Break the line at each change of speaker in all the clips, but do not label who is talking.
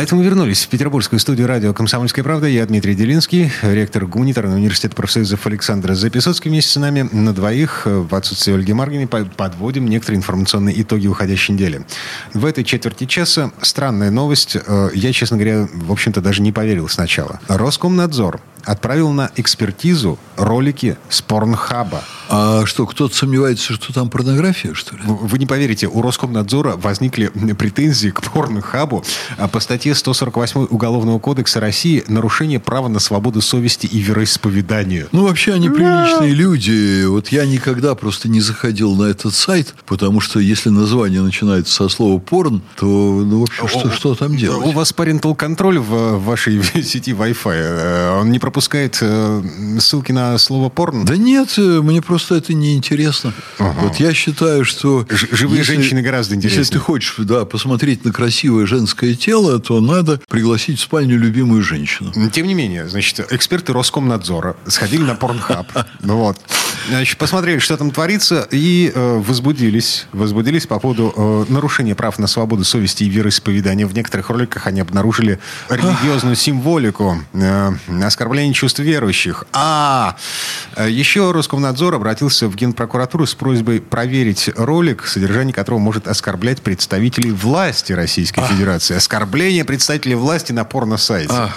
А это мы вернулись в петербургскую студию радио «Комсомольская правда». Я Дмитрий Делинский, ректор гуманитарного университета профсоюзов Александр Записоцкий. Вместе с нами на двоих в отсутствие Ольги Маргиной подводим некоторые информационные итоги уходящей недели. В этой четверти часа странная новость. Э, я, честно говоря, в общем-то даже не поверил сначала. Роскомнадзор отправил на экспертизу ролики с порнхаба.
А что, кто-то сомневается, что там порнография, что ли?
Вы не поверите, у Роскомнадзора возникли претензии к порнхабу а по статье 148 Уголовного кодекса России «Нарушение права на свободу совести и вероисповедания».
Ну, вообще, они приличные люди. Вот я никогда просто не заходил на этот сайт, потому что если название начинается со слова «порн», то, ну, в общем, что, что там делать?
У вас parental контроль в вашей сети Wi-Fi. Э, он не пропускает э, ссылки на слово «порн»?
Да нет, э, мне просто это не интересно. Ага. Вот я считаю, что...
Ж живые если, женщины гораздо интереснее.
Если ты хочешь да, посмотреть на красивое женское тело, то надо пригласить в спальню любимую женщину.
Тем не менее, значит, эксперты Роскомнадзора сходили на порнхаб. Вот. Значит, посмотрели, что там творится, и э, возбудились. Возбудились по поводу э, нарушения прав на свободу совести и вероисповедания. В некоторых роликах они обнаружили религиозную символику, э, оскорбление чувств верующих. А еще Роскомнадзор обратился в Генпрокуратуру с просьбой проверить ролик, содержание которого может оскорблять представителей власти Российской а. Федерации. Оскорбление представителей власти на порно-сайте. А.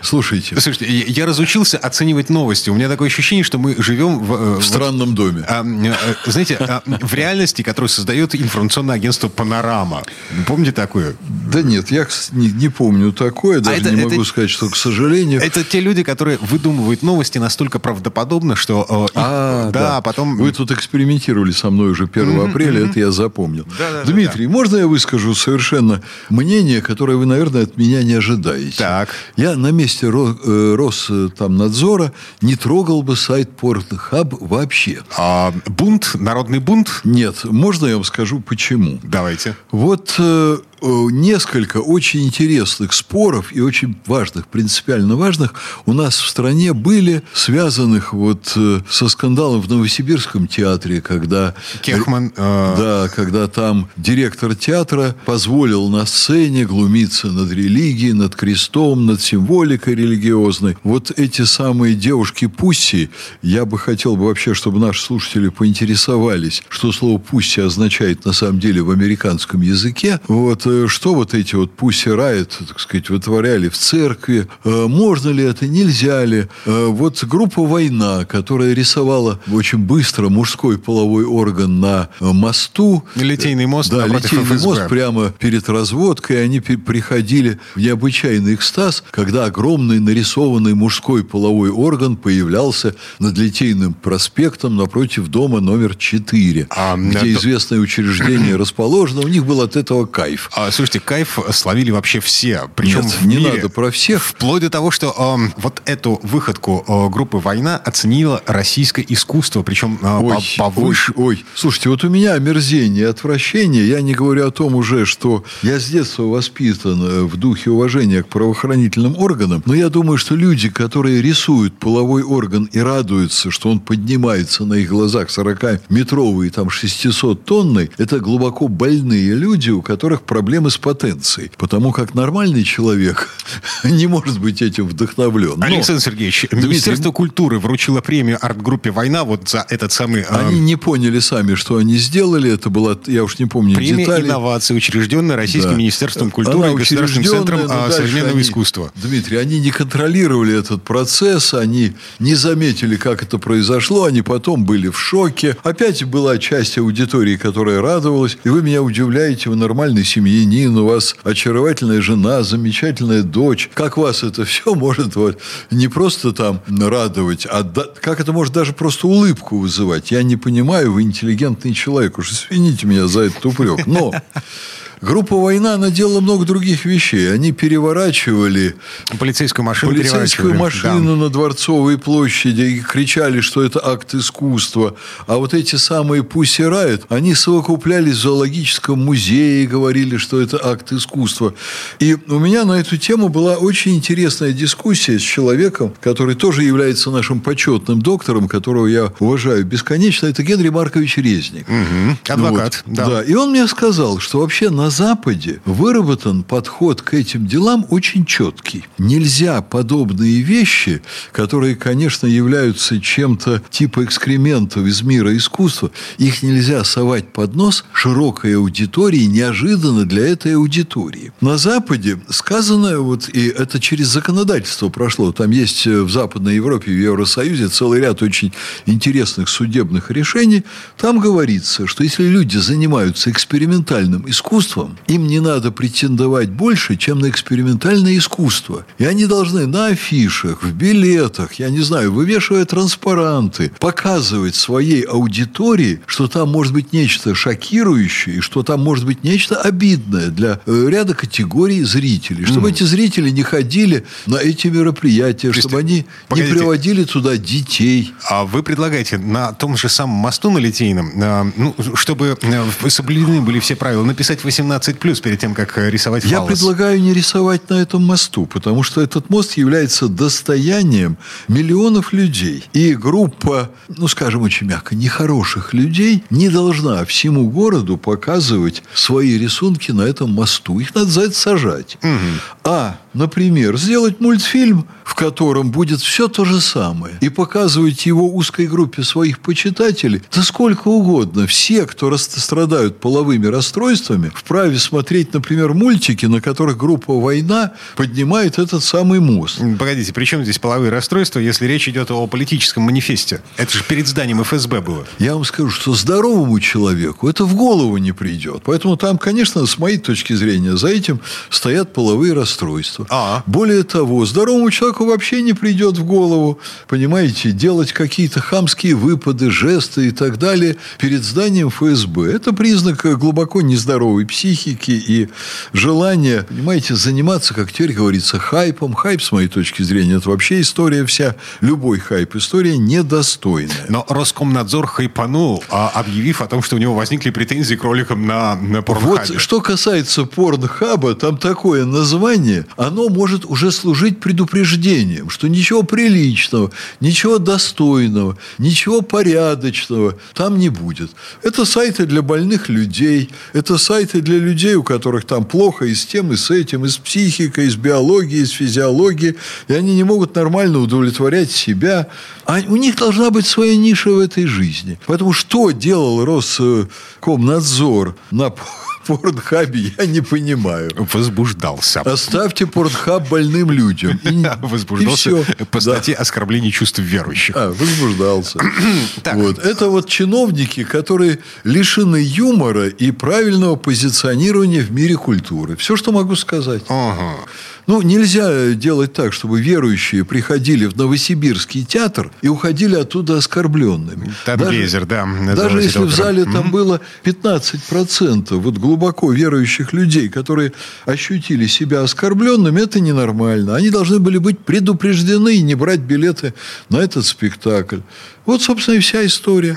Слушайте.
Слушайте, я разучился оценивать новости. У меня такое ощущение, что мы живем в...
Э, в странном доме.
А, а, знаете, а, в реальности, которую создает информационное агентство «Панорама». Помните такое?
Да нет, я не, не помню такое. Даже а это, не могу это, сказать, что, к сожалению...
Это те люди, которые выдумывают новости настолько правдоподобно, что...
Э, а, да, да, потом... Вы тут экспериментировали со мной уже 1 mm-hmm, апреля, mm-hmm. это я запомнил. Да, да, Дмитрий, да, да. можно я выскажу совершенно мнение, которое вы, наверное, от меня не ожидаете?
Так.
Я на месте э, Роснадзора не трогал бы сайт Pornhub вообще.
А бунт, народный бунт?
Нет. Можно я вам скажу, почему?
Давайте.
Вот э, несколько очень интересных споров и очень важных, принципиально важных у нас в стране были, связанных вот э, со скандалом в Новосибирском театре, когда...
Кехман...
Э... Да, когда там директор театра позволил на сцене глумиться над религией, над крестом, над символикой религиозной. Вот эти самые девушки-пусси, я бы хотел бы вообще, чтобы наши слушатели поинтересовались, что слово «пусси» означает на самом деле в американском языке. Вот Э, что вот эти вот Пусси Райт, так сказать, вытворяли в церкви, э, можно ли это, нельзя ли. Э, вот группа «Война», которая рисовала очень быстро мужской половой орган на мосту.
Литейный мост.
Да, литейный ФСБ. мост прямо перед разводкой. Они приходили в необычайный экстаз, когда огромный нарисованный мужской половой орган появлялся над Литейным проспектом напротив дома номер 4, а, где это... известное учреждение расположено. У них был от этого кайф.
А, слушайте, кайф словили вообще все. Причем
Нет, в не мире. надо про всех.
Вплоть до того, что э, вот эту выходку э, группы «Война» оценило российское искусство. Причем э, ой, повыше.
Ой, ой, слушайте, вот у меня омерзение, отвращение. Я не говорю о том уже, что я с детства воспитан э, в духе уважения к правоохранительным органам. Но я думаю, что люди, которые рисуют половой орган и радуются, что он поднимается на их глазах 40-метровый, там 600-тонный, это глубоко больные люди, у которых проблемы проблемы с потенцией. Потому как нормальный человек не может быть этим вдохновлен.
Но, Александр Сергеевич, Дмитрий, Министерство культуры вручило премию арт-группе «Война» вот за этот самый...
Они э... не поняли сами, что они сделали. Это была, я уж не помню
премия
детали.
инноваций, учрежденная Российским да. Министерством культуры Она и Государственным центром а, современного
они,
искусства.
Дмитрий, они не контролировали этот процесс, они не заметили, как это произошло, они потом были в шоке. Опять была часть аудитории, которая радовалась. И вы меня удивляете, в нормальной семье семьянин, у вас очаровательная жена, замечательная дочь. Как вас это все может вот, не просто там радовать, а да, как это может даже просто улыбку вызывать? Я не понимаю, вы интеллигентный человек, уж извините меня за этот упрек. Но Группа «Война», она делала много других вещей. Они переворачивали
Полицейскую машину
полицейскую машину на Дворцовой площади и кричали, что это акт искусства. А вот эти самые Пусси Райт, они совокуплялись в зоологическом музее и говорили, что это акт искусства. И у меня на эту тему была очень интересная дискуссия с человеком, который тоже является нашим почетным доктором, которого я уважаю бесконечно. Это Генри Маркович Резник.
Мгм. Адвокат,
Вот.
да.
да. И он мне сказал, что вообще на Западе выработан подход к этим делам очень четкий. Нельзя подобные вещи, которые, конечно, являются чем-то типа экскрементов из мира искусства, их нельзя совать под нос широкой аудитории неожиданно для этой аудитории. На Западе сказано, вот, и это через законодательство прошло, там есть в Западной Европе, в Евросоюзе целый ряд очень интересных судебных решений, там говорится, что если люди занимаются экспериментальным искусством, им не надо претендовать больше, чем на экспериментальное искусство. И они должны на афишах, в билетах, я не знаю, вывешивая транспаранты, показывать своей аудитории, что там может быть нечто шокирующее, и что там может быть нечто обидное для э, ряда категорий зрителей. Чтобы эти зрители не ходили на эти мероприятия,
есть,
чтобы они
погодите.
не приводили туда детей.
А вы предлагаете на том же самом мосту на Литейном, э, ну, чтобы э, соблюдены были все правила, написать 18+, перед тем, как э, рисовать
Я
фаллос?
предлагаю не рисовать на этом мосту, потому что этот мост является достоянием миллионов людей. И группа, ну, скажем очень мягко, нехороших людей не должна всему городу показывать свои рисунки на этом мосту. Их надо за это сажать. А, например, сделать мультфильм, в котором будет все то же самое, и показывать его узкой группе своих почитателей, да сколько угодно. Все, кто страдают половыми расстройствами, вправе смотреть, например, мультики, на которых группа «Война» поднимает этот самый мост.
Погодите, при чем здесь половые расстройства, если речь идет о политическом манифесте? Это же перед зданием ФСБ было.
Я вам скажу, что здоровому человеку это в голову не придет. Поэтому там, конечно, с моей точки зрения, за этим стоят половые расстройства.
А.
Более того, здоровому человеку вообще не придет в голову, понимаете, делать какие-то хамские выпады, жесты и так далее перед зданием ФСБ. Это признак глубоко нездоровой психики и желания, понимаете, заниматься, как теперь говорится, хайпом. Хайп, с моей точки зрения, это вообще история вся, любой хайп, история недостойная.
Но Роскомнадзор хайпанул, а, объявив о том, что у него возникли претензии к роликам на, на порнхабе.
Вот что касается порнхаба, там такое название, оно может уже служить предупреждением, что ничего приличного, ничего достойного, ничего порядочного там не будет. Это сайты для больных людей, это сайты для людей, у которых там плохо и с тем, и с этим, и с психикой, и с биологией, и с физиологией, и они не могут нормально удовлетворять себя. А у них должна быть своя ниша в этой жизни. Поэтому что делал Роскомнадзор на порнхабе, я не понимаю.
Возбуждался.
Оставьте порнхаб больным людям. И, и
Возбуждался
всё.
по
Да.
статье оскорбление чувств верующих.
А, возбуждался. Вот. Это вот чиновники, которые лишены юмора и правильного позиционирования в мире культуры. Все, что могу сказать.
Ага.
Ну, нельзя делать так, чтобы верующие приходили в Новосибирский театр и уходили оттуда оскорбленными.
Табгейзер, да,
Даже если в зале там было 15% вот глубоко верующих людей, которые ощутили себя оскорбленными, это ненормально. Они должны были быть предупреждены и не брать билеты на этот спектакль. Вот, собственно, и вся история.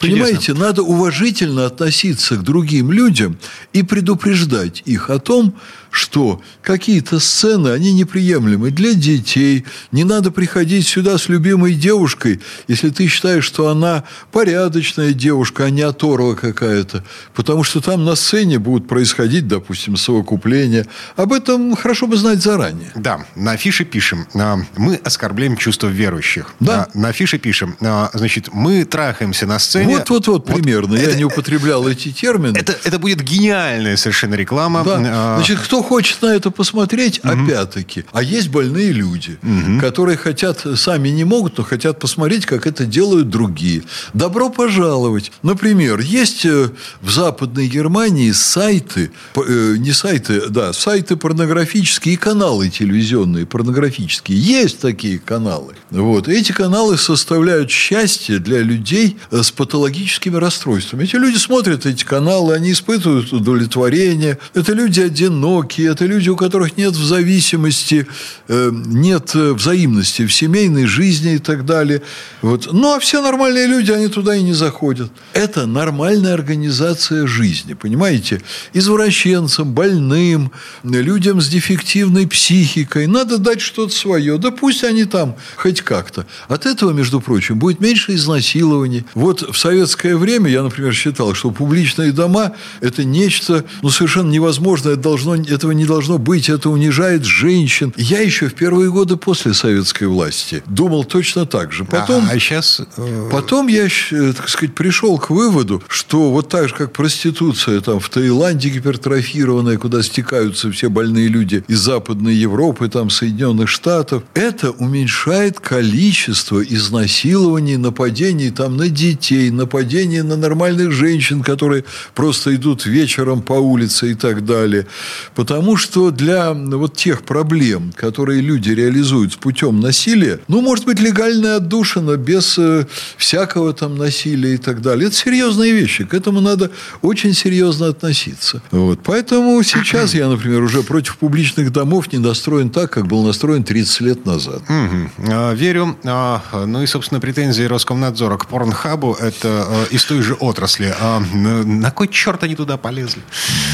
Понимаете, надо уважительно относиться к другим людям и предупреждать их о том, что какие-то сцены, они неприемлемы для детей. Не надо приходить сюда с любимой девушкой, если ты считаешь, что она порядочная девушка, а не оторва какая-то. Потому что там на сцене будут происходить, допустим, совокупления. Об этом хорошо бы знать заранее.
Да, на афише пишем. а, Мы оскорбляем чувства верующих.
Да.
А, На афише пишем. А, Значит, мы трахаемся на сцене.
Вот-вот-вот, примерно. Я
это-
не употреблял эти термины.
Это, это будет гениальная совершенно реклама.
Да.
А,
Значит, кто хочет на это посмотреть, опять-таки. А есть больные люди, которые хотят, сами не могут, но хотят посмотреть, как это делают другие. Добро пожаловать. Например, есть э, в Западной Германии сайты, э, не сайты, да, сайты порнографические и каналы телевизионные порнографические. Есть такие каналы. Вот. Эти каналы составляют тщательно счастье для людей э, с патологическими расстройствами. Эти люди смотрят эти каналы, они испытывают удовлетворение. Это люди одинокие, это люди, у которых нет зависимости, э, нет взаимности в семейной жизни и так далее. Вот. Ну, а все нормальные люди, они туда и не заходят. Это нормальная организация жизни, понимаете? Извращенцам, больным, людям с дефективной психикой надо дать что-то свое. Да пусть они там хоть как-то. От этого, между прочим, будет меньше изнасилований. Вот в советское время я, например, считал, что публичные дома – это нечто ну, совершенно невозможное. Это должно, этого не должно быть. Это унижает женщин. Я еще в первые годы после советской власти думал точно так же. Потом,
а, а сейчас...
Э, потом я, э, так сказать, пришел к выводу, что вот так же, как проституция там в Таиланде гипертрофированная, куда стекаются все больные люди из Западной Европы, там Соединенных Штатов, это уменьшает количество изнасилований, нападений там на детей, нападений на нормальных женщин, которые просто идут вечером по улице и так далее. Потому что для вот тех проблем, которые люди реализуют путем насилия, ну, может быть, легальная отдушина без э, всякого там насилия и так далее. Это серьезные вещи. К этому надо очень серьезно относиться. Вот. Поэтому сейчас я, например, уже против публичных домов не настроен так, как был настроен 30 лет назад.
Угу. Верю. А, ну и, собственно, претензии Роскомнадзора к Порнхабу – это а, из той же отрасли. А, на кой черт они туда полезли?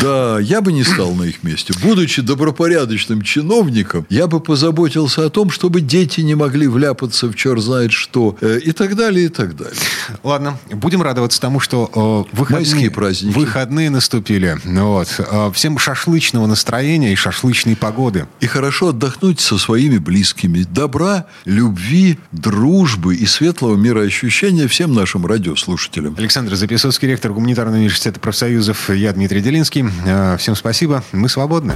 Да, я бы не стал на их месте. Будучи добропорядочным чиновником, я бы позаботился о том, чтобы дети не могли вляпаться в черт знает что. Э, и так далее, и так далее.
Ладно, будем радоваться тому, что э, выходные, праздники. выходные наступили. Вот. Э, всем шашлычного настроения и шашлычной погоды.
И хорошо отдохнуть со своими близкими. Добра, любви, дружбы и светлого мироощущения всем нашим радиослушателям.
Александр Записовский, ректор Гуманитарного университета профсоюзов. Я Дмитрий Делинский. Э, всем спасибо. Мы свободны.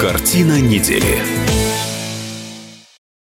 Картина недели.